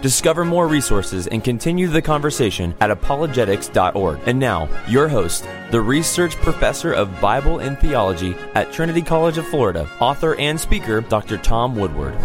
Discover more resources and continue the conversation at apologetics.org. And now, your host, the research professor of Bible and theology at Trinity College of Florida, author and speaker, Dr. Tom Woodward.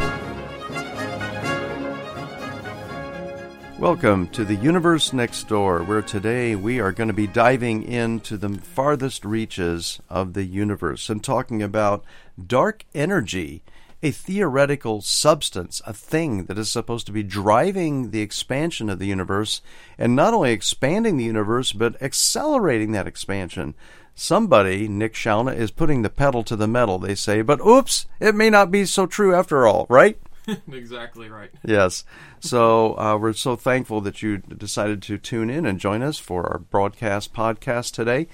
Welcome to the Universe Next Door, where today we are going to be diving into the farthest reaches of the universe and talking about dark energy a theoretical substance, a thing that is supposed to be driving the expansion of the universe, and not only expanding the universe, but accelerating that expansion. Somebody, Nick Shauna, is putting the pedal to the metal, they say, but oops, it may not be so true after all, right? exactly right. Yes. So uh, we're so thankful that you decided to tune in and join us for our broadcast podcast today,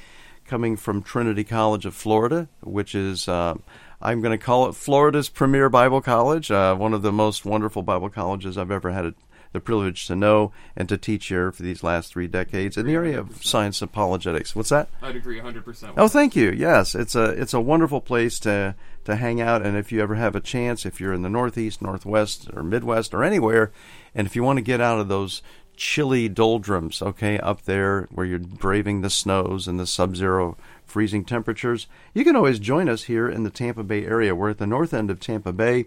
coming from Trinity College of Florida, which is. Uh, I'm going to call it Florida's premier Bible college, uh, one of the most wonderful Bible colleges I've ever had the privilege to know and to teach here for these last three decades in the area of science apologetics. What's that? I'd agree 100%. Oh, thank you. Yes, it's a it's a wonderful place to to hang out, and if you ever have a chance, if you're in the Northeast, Northwest, or Midwest, or anywhere, and if you want to get out of those chilly doldrums, okay, up there where you're braving the snows and the sub-zero freezing temperatures, you can always join us here in the Tampa Bay area. We're at the north end of Tampa Bay.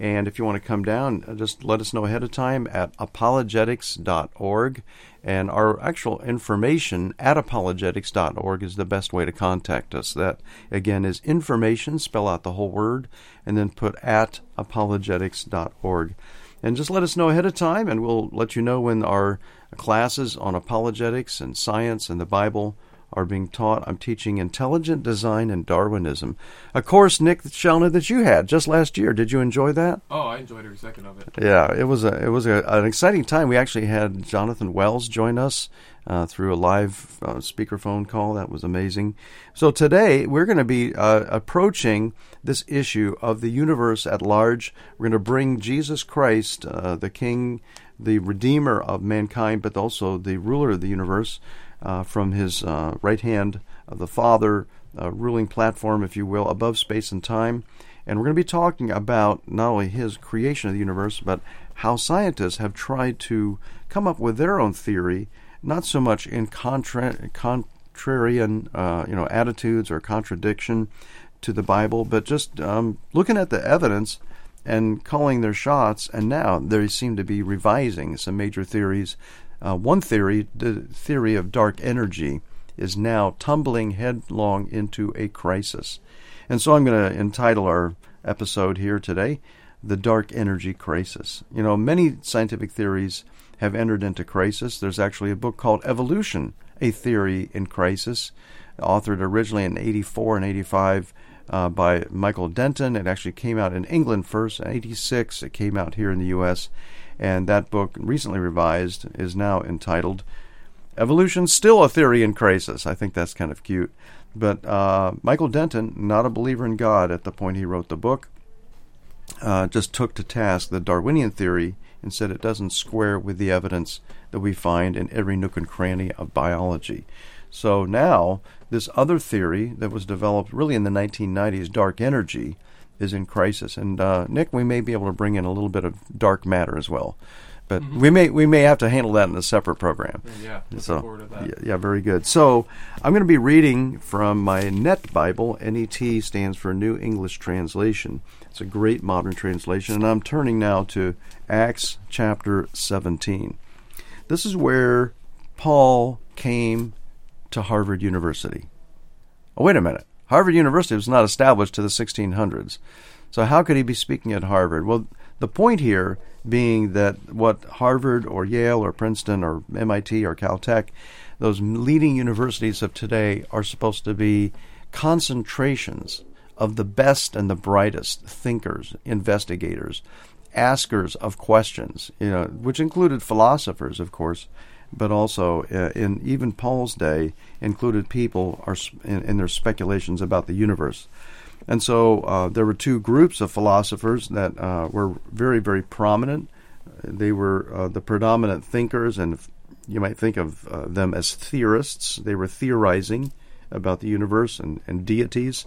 And if you want to come down, uh, just let us know ahead of time at apologetics.org. And our actual information at apologetics.org is the best way to contact us. That, again, is information, spell out the whole word, and then put at apologetics.org. And just let us know ahead of time, and we'll let you know when our classes on apologetics and science and the Bible are being taught. I'm teaching intelligent design and Darwinism, a course, Nick Shelna, that you had just last year. Did you enjoy that? Oh, I enjoyed every second of it. Yeah, it was a it was a, an exciting time. We actually had Jonathan Wells join us uh, through a live uh, speakerphone call. That was amazing. So today we're going to be uh, approaching this issue of the universe at large. We're going to bring Jesus Christ, uh, the King, the Redeemer of mankind, but also the ruler of the universe uh, from his uh, right hand of the Father, uh, ruling platform, if you will, above space and time. And we're going to be talking about not only his creation of the universe, but how scientists have tried to come up with their own theory, not so much in contra- contrarian uh, you know, attitudes or contradiction to the Bible, but just um, looking at the evidence and calling their shots. And now they seem to be revising some major theories uh, one theory, the theory of dark energy, is now tumbling headlong into a crisis. And so I'm going to entitle our episode here today, The Dark Energy Crisis. You know, many scientific theories have entered into crisis. There's actually a book called Evolution, a Theory in Crisis, authored originally in 84 and 85 uh, by Michael Denton. It actually came out in England first, in 86. It came out here in the U.S. And that book, recently revised, is now entitled Evolution Still a Theory in Crisis. I think that's kind of cute. But uh, Michael Denton, not a believer in God at the point he wrote the book, uh, just took to task the Darwinian theory and said it doesn't square with the evidence that we find in every nook and cranny of biology. So now, this other theory that was developed really in the 1990s, dark energy, is in crisis. And uh, Nick, we may be able to bring in a little bit of dark matter as well, but mm-hmm. we may we may have to handle that in a separate program. Yeah, so yeah, yeah, very good. So I'm going to be reading from my NET Bible. NET stands for New English Translation. It's a great modern translation, and I'm turning now to Acts chapter 17. This is where Paul came to Harvard University. Oh, wait a minute. Harvard University was not established to the 1600s. So how could he be speaking at Harvard? Well, the point here being that what Harvard or Yale or Princeton or MIT or Caltech, those leading universities of today are supposed to be concentrations of the best and the brightest thinkers, investigators, askers of questions, you know, which included philosophers, of course, but also uh, in even Paul's day included people are in, in their speculations about the universe. And so uh, there were two groups of philosophers that uh, were very, very prominent. They were uh, the predominant thinkers, and you might think of uh, them as theorists. They were theorizing about the universe and, and deities.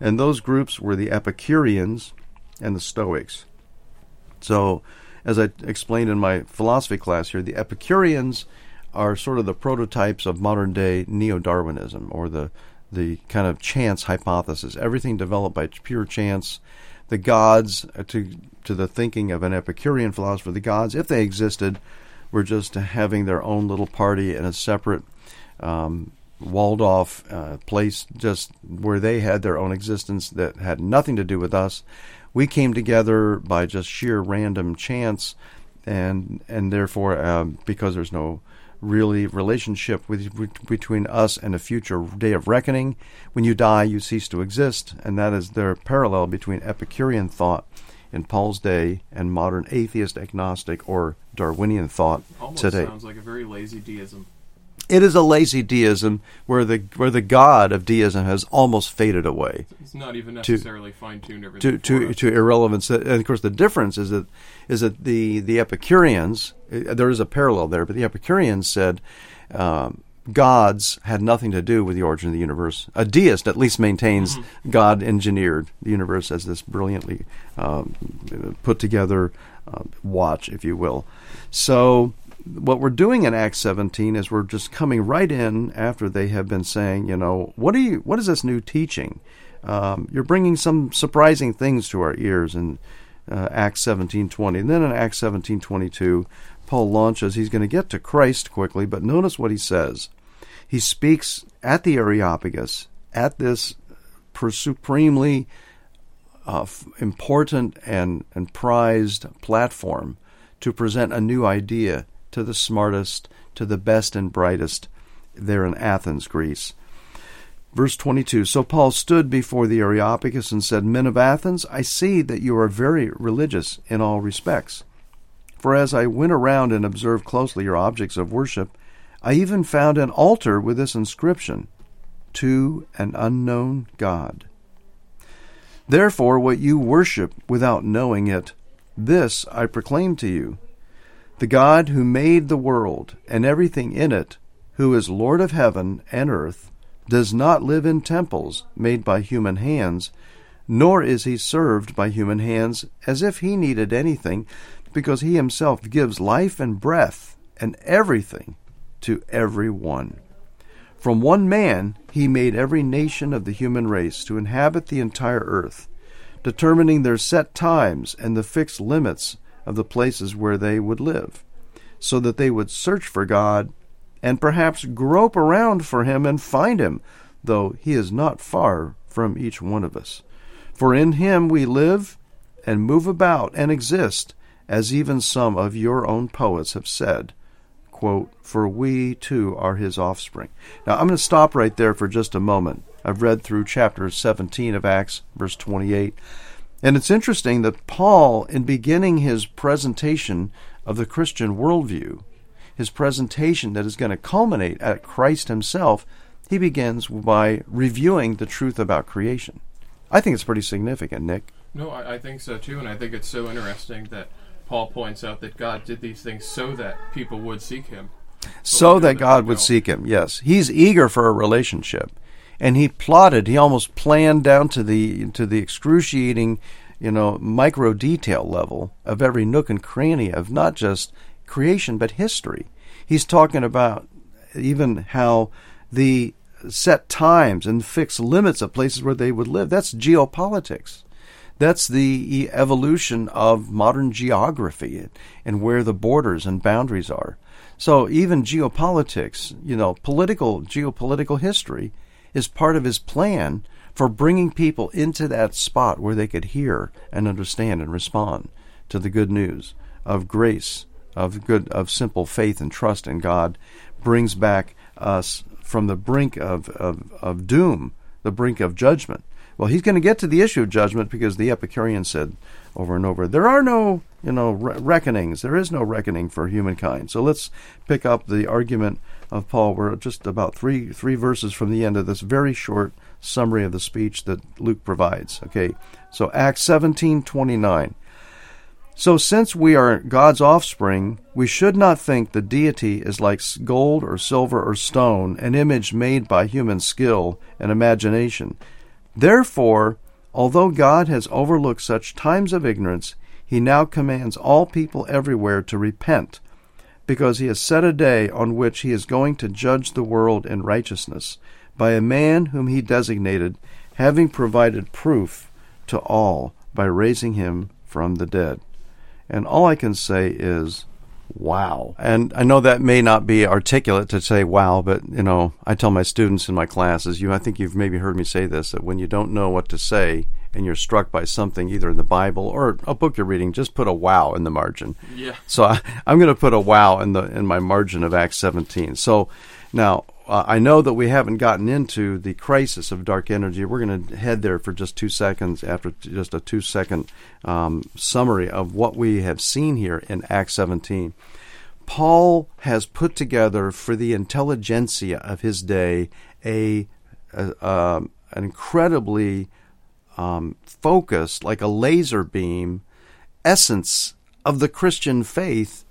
And those groups were the Epicureans and the Stoics. So, as I explained in my philosophy class here, the Epicureans are sort of the prototypes of modern day neo Darwinism or the the kind of chance hypothesis. Everything developed by pure chance. The gods, uh, to to the thinking of an Epicurean philosopher, the gods, if they existed, were just having their own little party in a separate, um, walled off uh, place, just where they had their own existence that had nothing to do with us. We came together by just sheer random chance, and and therefore, uh, because there's no really relationship with, between us and a future day of reckoning. When you die, you cease to exist, and that is their parallel between Epicurean thought in Paul's day and modern atheist, agnostic, or Darwinian thought Almost today. sounds like a very lazy deism. It is a lazy deism where the where the god of deism has almost faded away It's not even necessarily fine tuned to to us. to irrelevance. And of course, the difference is that is that the the Epicureans uh, there is a parallel there, but the Epicureans said um, gods had nothing to do with the origin of the universe. A deist at least maintains God engineered the universe as this brilliantly um, put together uh, watch, if you will. So what we're doing in Acts 17 is we're just coming right in after they have been saying, you know, what are you? What is this new teaching? Um, you're bringing some surprising things to our ears in uh, Acts 17:20, and then in Acts 17:22, Paul launches. He's going to get to Christ quickly, but notice what he says. He speaks at the Areopagus, at this supremely uh, important and, and prized platform to present a new idea to the smartest, to the best and brightest there in Athens, Greece. Verse 22 So Paul stood before the Areopagus and said, Men of Athens, I see that you are very religious in all respects. For as I went around and observed closely your objects of worship, I even found an altar with this inscription To an unknown God. Therefore, what you worship without knowing it, this I proclaim to you. The God who made the world and everything in it, who is Lord of heaven and earth, does not live in temples made by human hands, nor is he served by human hands as if he needed anything, because he himself gives life and breath and everything to every one. From one man he made every nation of the human race to inhabit the entire earth, determining their set times and the fixed limits of the places where they would live, so that they would search for God and perhaps grope around for him and find him, though he is not far from each one of us. For in him we live and move about and exist, as even some of your own poets have said. Quote, for we too are his offspring. Now I'm going to stop right there for just a moment. I've read through chapter 17 of Acts, verse 28. And it's interesting that Paul, in beginning his presentation of the Christian worldview, his presentation that is going to culminate at Christ himself, he begins by reviewing the truth about creation. I think it's pretty significant, Nick. No, I, I think so too, and I think it's so interesting that Paul points out that God did these things so that people would seek Him. So know that God would seek him, yes. He's eager for a relationship. And he plotted, he almost planned down to the to the excruciating, you know, micro detail level of every nook and cranny of not just creation but history. He's talking about even how the set times and fixed limits of places where they would live. That's geopolitics. That's the evolution of modern geography and where the borders and boundaries are. So even geopolitics, you know, political geopolitical history is part of his plan for bringing people into that spot where they could hear and understand and respond to the good news of grace, of good of simple faith and trust in God brings back us from the brink of, of, of doom, the brink of judgment, Well, he's going to get to the issue of judgment because the Epicurean said over and over, there are no, you know, re- reckonings. There is no reckoning for humankind. So let's pick up the argument of Paul. We're just about three three verses from the end of this very short summary of the speech that Luke provides. Okay, so Acts seventeen twenty nine. So, since we are God's offspring, we should not think the deity is like gold or silver or stone, an image made by human skill and imagination. Therefore, although God has overlooked such times of ignorance, he now commands all people everywhere to repent, because he has set a day on which he is going to judge the world in righteousness by a man whom he designated, having provided proof to all by raising him from the dead. And all I can say is, wow. And I know that may not be articulate to say wow, but you know, I tell my students in my classes, you I think you've maybe heard me say this that when you don't know what to say and you're struck by something either in the Bible or a book you're reading, just put a wow in the margin. Yeah. So I, I'm going to put a wow in the in my margin of Acts 17. So now uh, I know that we haven't gotten into the crisis of dark energy. We're going to head there for just two seconds after just a two second um, summary of what we have seen here in Acts 17. Paul has put together for the intelligentsia of his day a, a um, an incredibly um, focused, like a laser beam, essence of the Christian faith,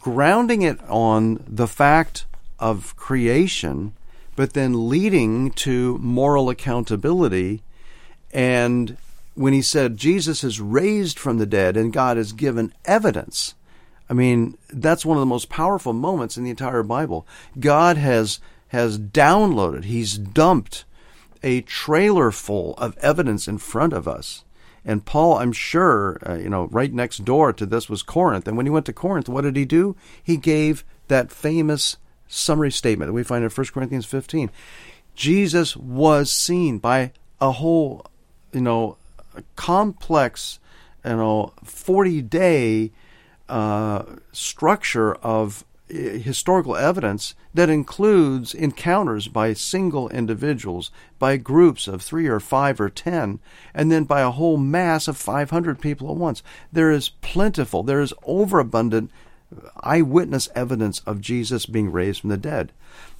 grounding it on the fact of creation, but then leading to moral accountability. And when he said Jesus is raised from the dead and God has given evidence, I mean, that's one of the most powerful moments in the entire Bible. God has has downloaded, he's dumped a trailer full of evidence in front of us. And Paul, I'm sure, uh, you know, right next door to this was Corinth. And when he went to Corinth, what did he do? He gave that famous summary statement that we find in 1 Corinthians 15. Jesus was seen by a whole, you know, complex, you know, 40 day uh, structure of historical evidence that includes encounters by single individuals, by groups of three or five or ten, and then by a whole mass of 500 people at once. There is plentiful, there is overabundant eyewitness evidence of Jesus being raised from the dead.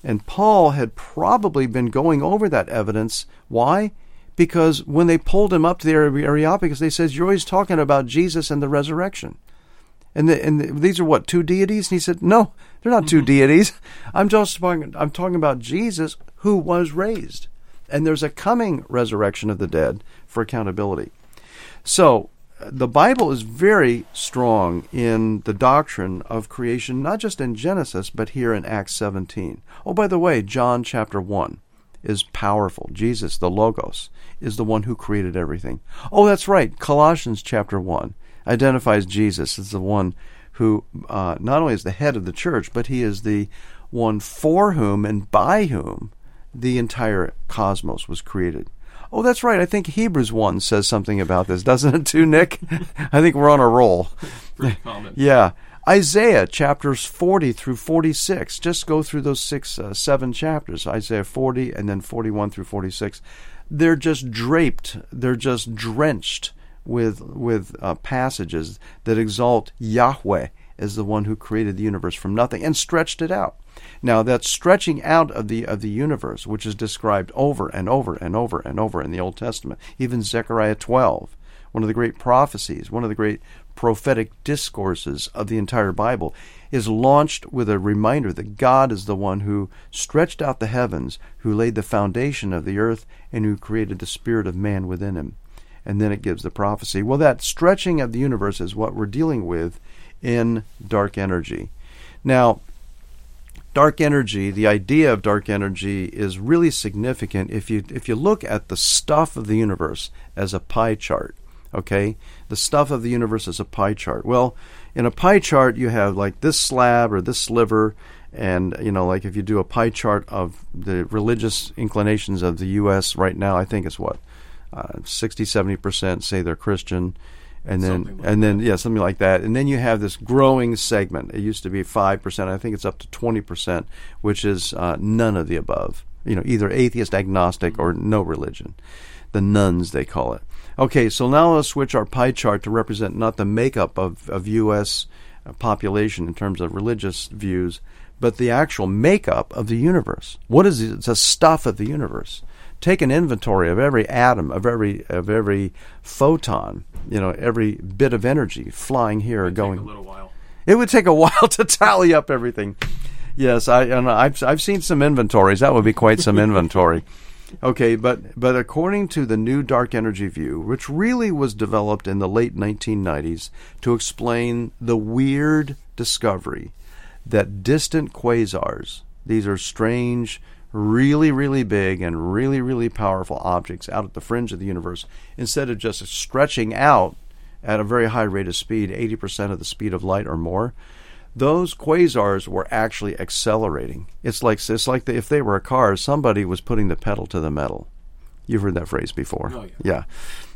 And Paul had probably been going over that evidence. Why? Because when they pulled him up to the Areopagus, they says, You're always talking about Jesus and the resurrection. And, the, and the, these are what two deities? And he said, "No, they're not two mm-hmm. deities. I'm just talking. I'm talking about Jesus who was raised, and there's a coming resurrection of the dead for accountability. So the Bible is very strong in the doctrine of creation, not just in Genesis, but here in Acts 17. Oh, by the way, John chapter 1 is powerful. Jesus, the Logos, is the one who created everything. Oh, that's right. Colossians chapter 1 identifies Jesus as the one who uh, not only is the head of the church, but he is the one for whom and by whom the entire cosmos was created. Oh, that's right. I think Hebrews 1 says something about this, doesn't it, too, Nick? I think we're on a roll. Yeah. Isaiah chapters 40 through 46. Just go through those six, uh, seven chapters. Isaiah 40 and then 41 through 46. They're just draped, they're just drenched with with uh, passages that exalt Yahweh as the one who created the universe from nothing and stretched it out. Now that stretching out of the of the universe, which is described over and over and over and over in the Old Testament, even Zechariah 12, one of the great prophecies, one of the great prophetic discourses of the entire Bible, is launched with a reminder that God is the one who stretched out the heavens, who laid the foundation of the earth, and who created the spirit of man within him and then it gives the prophecy. Well, that stretching of the universe is what we're dealing with in dark energy. Now, dark energy, the idea of dark energy is really significant if you if you look at the stuff of the universe as a pie chart. Okay, the stuff of the universe as a pie chart. Well, in a pie chart, you have like this slab or this sliver, and you know, like if you do a pie chart of the religious inclinations of the U.S. right now, I think it's what uh, 60 70 percent say they're Christian and then like and then yeah something like that and then you have this growing segment it used to be 5% i think it's up to 20% which is uh, none of the above you know either atheist agnostic or no religion The nuns, they call it. Okay, so now let's switch our pie chart to represent not the makeup of, of U.S. population in terms of religious views, but the actual makeup of the universe. What is the stuff of the universe? Take an inventory of every atom, of every of every photon, you know, every bit of energy flying here or going. a little while. It would take a while to tally up everything. Yes, I and I've I've seen some inventories. That would be quite some inventory. Okay, but but according to the new dark energy view, which really was developed in the late 1990s to explain the weird discovery that distant quasars, these are strange, really really big and really really powerful objects out at the fringe of the universe, instead of just stretching out at a very high rate of speed, 80% of the speed of light or more, those quasars were actually accelerating. It's like it's like the, if they were a car, somebody was putting the pedal to the metal. You've heard that phrase before. Oh, yeah. yeah.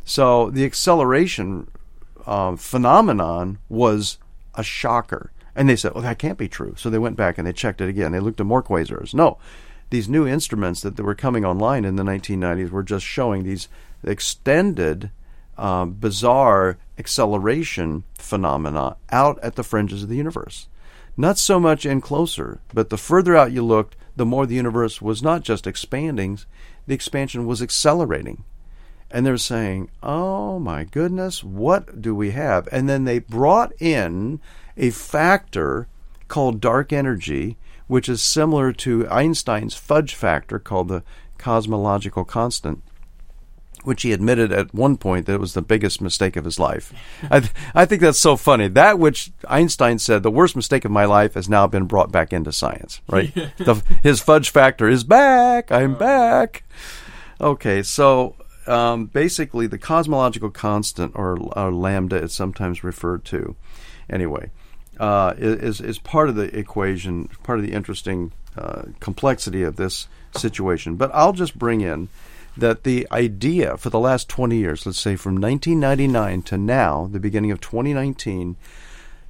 So the acceleration uh, phenomenon was a shocker. And they said, well, that can't be true. So they went back and they checked it again. They looked at more quasars. No, these new instruments that, that were coming online in the 1990s were just showing these extended, uh, bizarre acceleration phenomena out at the fringes of the universe. Not so much in closer, but the further out you looked, the more the universe was not just expanding, the expansion was accelerating. And they're saying, oh my goodness, what do we have? And then they brought in a factor called dark energy, which is similar to Einstein's fudge factor called the cosmological constant which he admitted at one point that it was the biggest mistake of his life. I, th- I think that's so funny. That which Einstein said, the worst mistake of my life, has now been brought back into science, right? the, his fudge factor is back. I'm back. Okay, so um, basically, the cosmological constant, or, or, lambda, is sometimes referred to, anyway, uh, is is part of the equation, part of the interesting uh, complexity of this situation. But I'll just bring in that the idea for the last 20 years, let's say from 1999 to now, the beginning of 2019,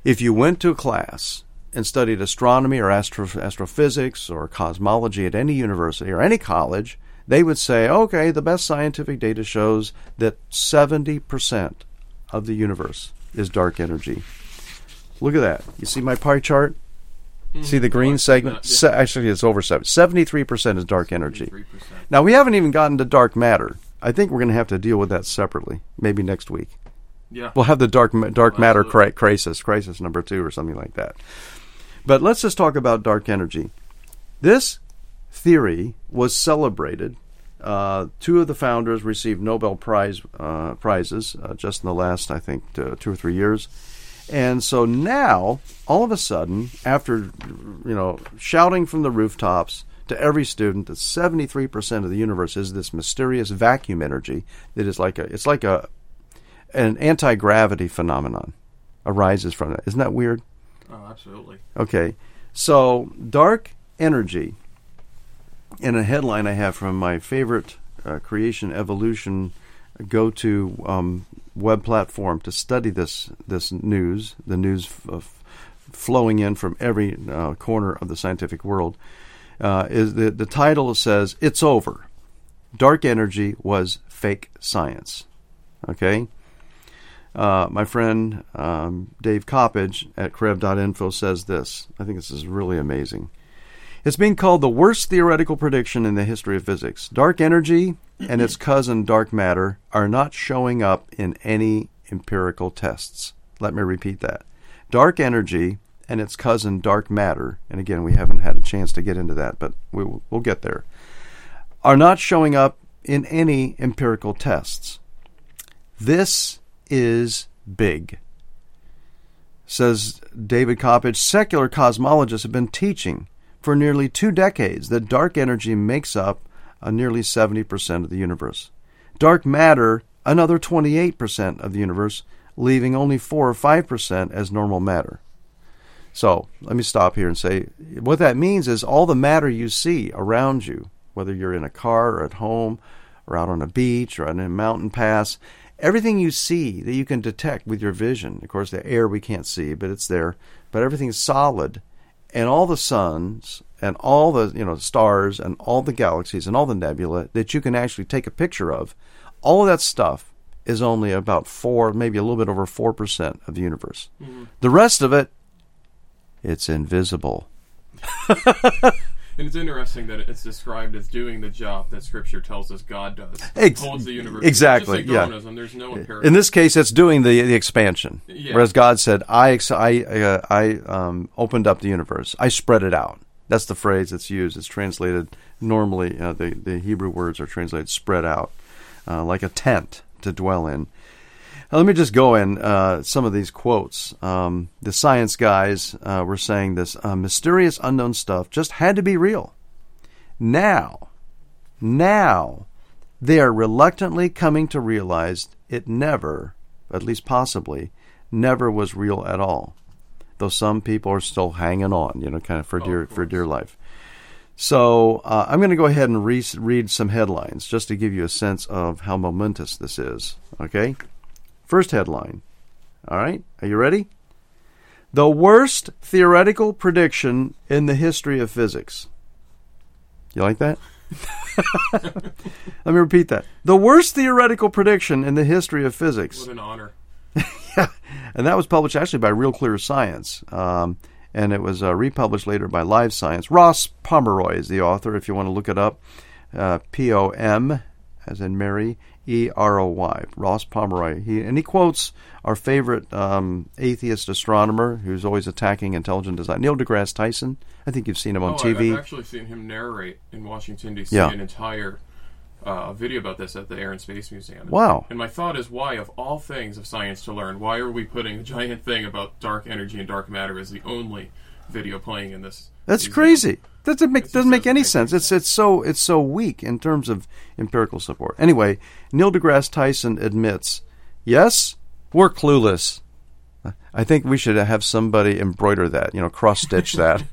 if you went to a class and studied astronomy or astro- astrophysics or cosmology at any university or any college, they would say, okay, the best scientific data shows that 70% of the universe is dark energy. Look at that. You see my pie chart? See the green segment? Se- actually, it's over seven. Seventy-three percent is dark energy. 73%. Now we haven't even gotten to dark matter. I think we're going to have to deal with that separately, maybe next week. Yeah. We'll have the dark dark Oh, matter cri- crisis, crisis number two, or something like that. But let's just talk about dark energy. This theory was celebrated. Uh, two of the founders received Nobel Prize uh, prizes uh, just in the last, I think, uh, two or three years. And so now, all of a sudden, after you know shouting from the rooftops to every student that 73% of the universe is this mysterious vacuum energy that is like a it's like a an anti-gravity phenomenon arises from it. Isn't that weird? Oh, absolutely. Okay. So, dark energy in a headline I have from my favorite uh, creation evolution go to um, web platform to study this this news, the news f- f- flowing in from every uh, corner of the scientific world. Uh, is the the title says it's over. Dark energy was fake science. Okay. Uh, my friend um, Dave Coppedge at crev.info says this. I think this is really amazing. It's being called the worst theoretical prediction in the history of physics. Dark energy and its cousin dark matter are not showing up in any empirical tests. Let me repeat that. Dark energy and its cousin dark matter, and again, we haven't had a chance to get into that, but we, will- we'll get there, are not showing up in any empirical tests. This is big. Says David Coppedge, secular cosmologists have been teaching for nearly two decades that dark energy makes up uh, nearly 70% of the universe. Dark matter, another 28% of the universe, leaving only 4 or 5% as normal matter. So let me stop here and say what that means is all the matter you see around you, whether you're in a car or at home or out on a beach or on a mountain pass, everything you see that you can detect with your vision, of course, the air we can't see, but it's there, but everything's solid, and all the suns and all the you know stars and all the galaxies and all the nebula that you can actually take a picture of, all of that stuff is only about four, maybe a little bit over four percent of the universe. Mm-hmm. The rest of it, it's invisible. And it's interesting that it's described as doing the job that Scripture tells us God does. Ex- holds the universe. exactly, yeah. There's no empirical. In this case, it's doing the the expansion. Yeah. Whereas God said, "I ex- I uh, I um, opened up the universe. I spread it out." That's the phrase that's used. It's translated normally. Uh, the the Hebrew words are translated "spread out," uh, like a tent to dwell in. Now, let me just go in uh, some of these quotes. Um, the science guys uh, were saying this uh, mysterious unknown stuff just had to be real. Now, now, they are reluctantly coming to realize it never, at least possibly, never was real at all. Though some people are still hanging on, you know, kind of for Oh, dear of for dear life. So uh, I'm going to go ahead and re- read some headlines just to give you a sense of how momentous this is. Okay, first headline. All right, are you ready? The worst theoretical prediction in the history of physics. You like that? Let me repeat that. The worst theoretical prediction in the history of physics. What an honor. yeah, And that was published actually by Real Clear Science. Um, and it was uh, republished later by Live Science. Ross Pomeroy is the author, if you want to look it up. Uh, P O M, as in Mary, E R O Y. Ross Pomeroy. He, and he quotes our favorite um, atheist astronomer who's always attacking intelligent design, Neil deGrasse Tyson. I think you've seen him on oh, TV. I've actually seen him narrate in Washington D.C. Yeah. an entire uh, video about this at the Air and Space Museum. Wow. And my thought is, why, of all things of science to learn, why are we putting a giant thing about dark energy and dark matter as the only video playing in this? That's crazy. That doesn't make doesn't make any sense. It's it's so it's so weak in terms of empirical support. Anyway, Neil deGrasse Tyson admits, yes, we're clueless. I think we should have somebody embroider that, you know, cross stitch that,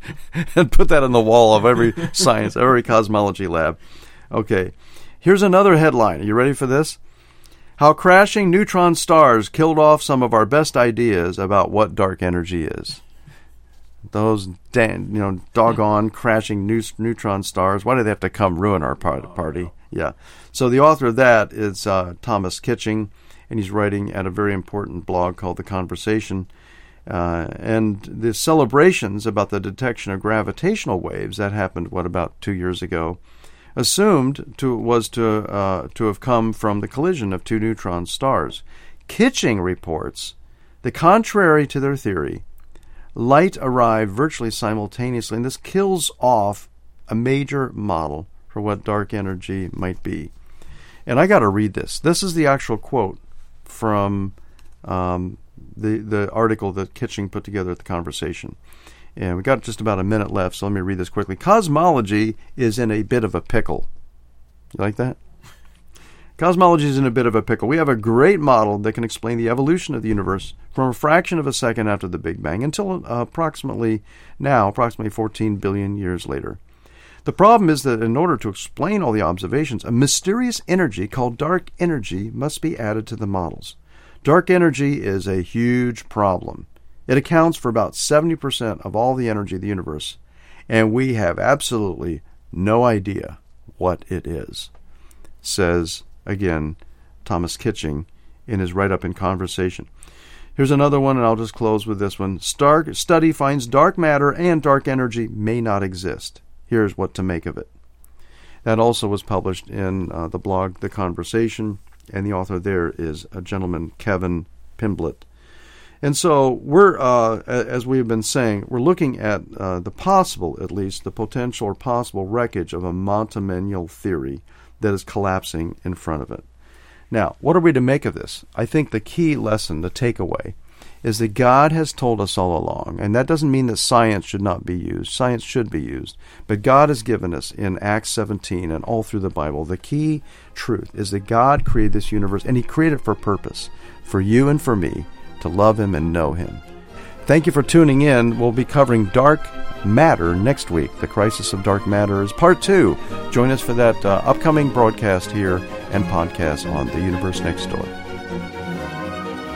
and put that on the wall of every science, every cosmology lab. Okay, here's another headline. Are you ready for this? How crashing neutron stars killed off some of our best ideas about what dark energy is those dan- you know doggone crashing neutron stars. Why do they have to come ruin our par- party? yeah. So the author of that is uh, thomas kitching and he's writing at a very important blog called the conversation. Uh, and the celebrations about the detection of gravitational waves that happened what about two years ago assumed to was to uh, to have come from the collision of two neutron stars. Kitching reports the contrary to their theory light arrived virtually simultaneously, and this kills off a major model for what dark energy might be. And I got to read this. This is the actual quote from um, the the article that Kitching put together at the conversation. And we got just about a minute left, so let me read this quickly. Cosmology is in a bit of a pickle. You like that? Cosmology is in a bit of a pickle. We have a great model that can explain the evolution of the universe from a fraction of a second after the Big Bang until uh, approximately now, approximately 14 billion years later. The problem is that in order to explain all the observations, a mysterious energy called dark energy must be added to the models. Dark energy is a huge problem. It accounts for about 70% of all the energy of the universe, and we have absolutely no idea what it is, says again Thomas Kitching in his write up in Conversation. Here's another one, and I'll just close with this one. Stark study finds dark matter and dark energy may not exist. Here's what to make of it. That also was published in uh, the blog The Conversation, and the author there is a gentleman, Kevin Pimbblet. And so we're, uh, as we've been saying, we're looking at uh, the possible, at least, the potential or possible wreckage of a monumental theory that is collapsing in front of it. Now, what are we to make of this? I think the key lesson, the takeaway, is that God has told us all along, and that doesn't mean that science should not be used. Science should be used. But God has given us in Acts 17 and all through the Bible, the key truth is that God created this universe, and He created it for purpose, for you and for me to love Him and know Him. Thank you for tuning in. We'll be covering dark matter next week. The crisis of dark matter is part two. Join us for that uh, upcoming broadcast here and podcast on The Universe Next Door.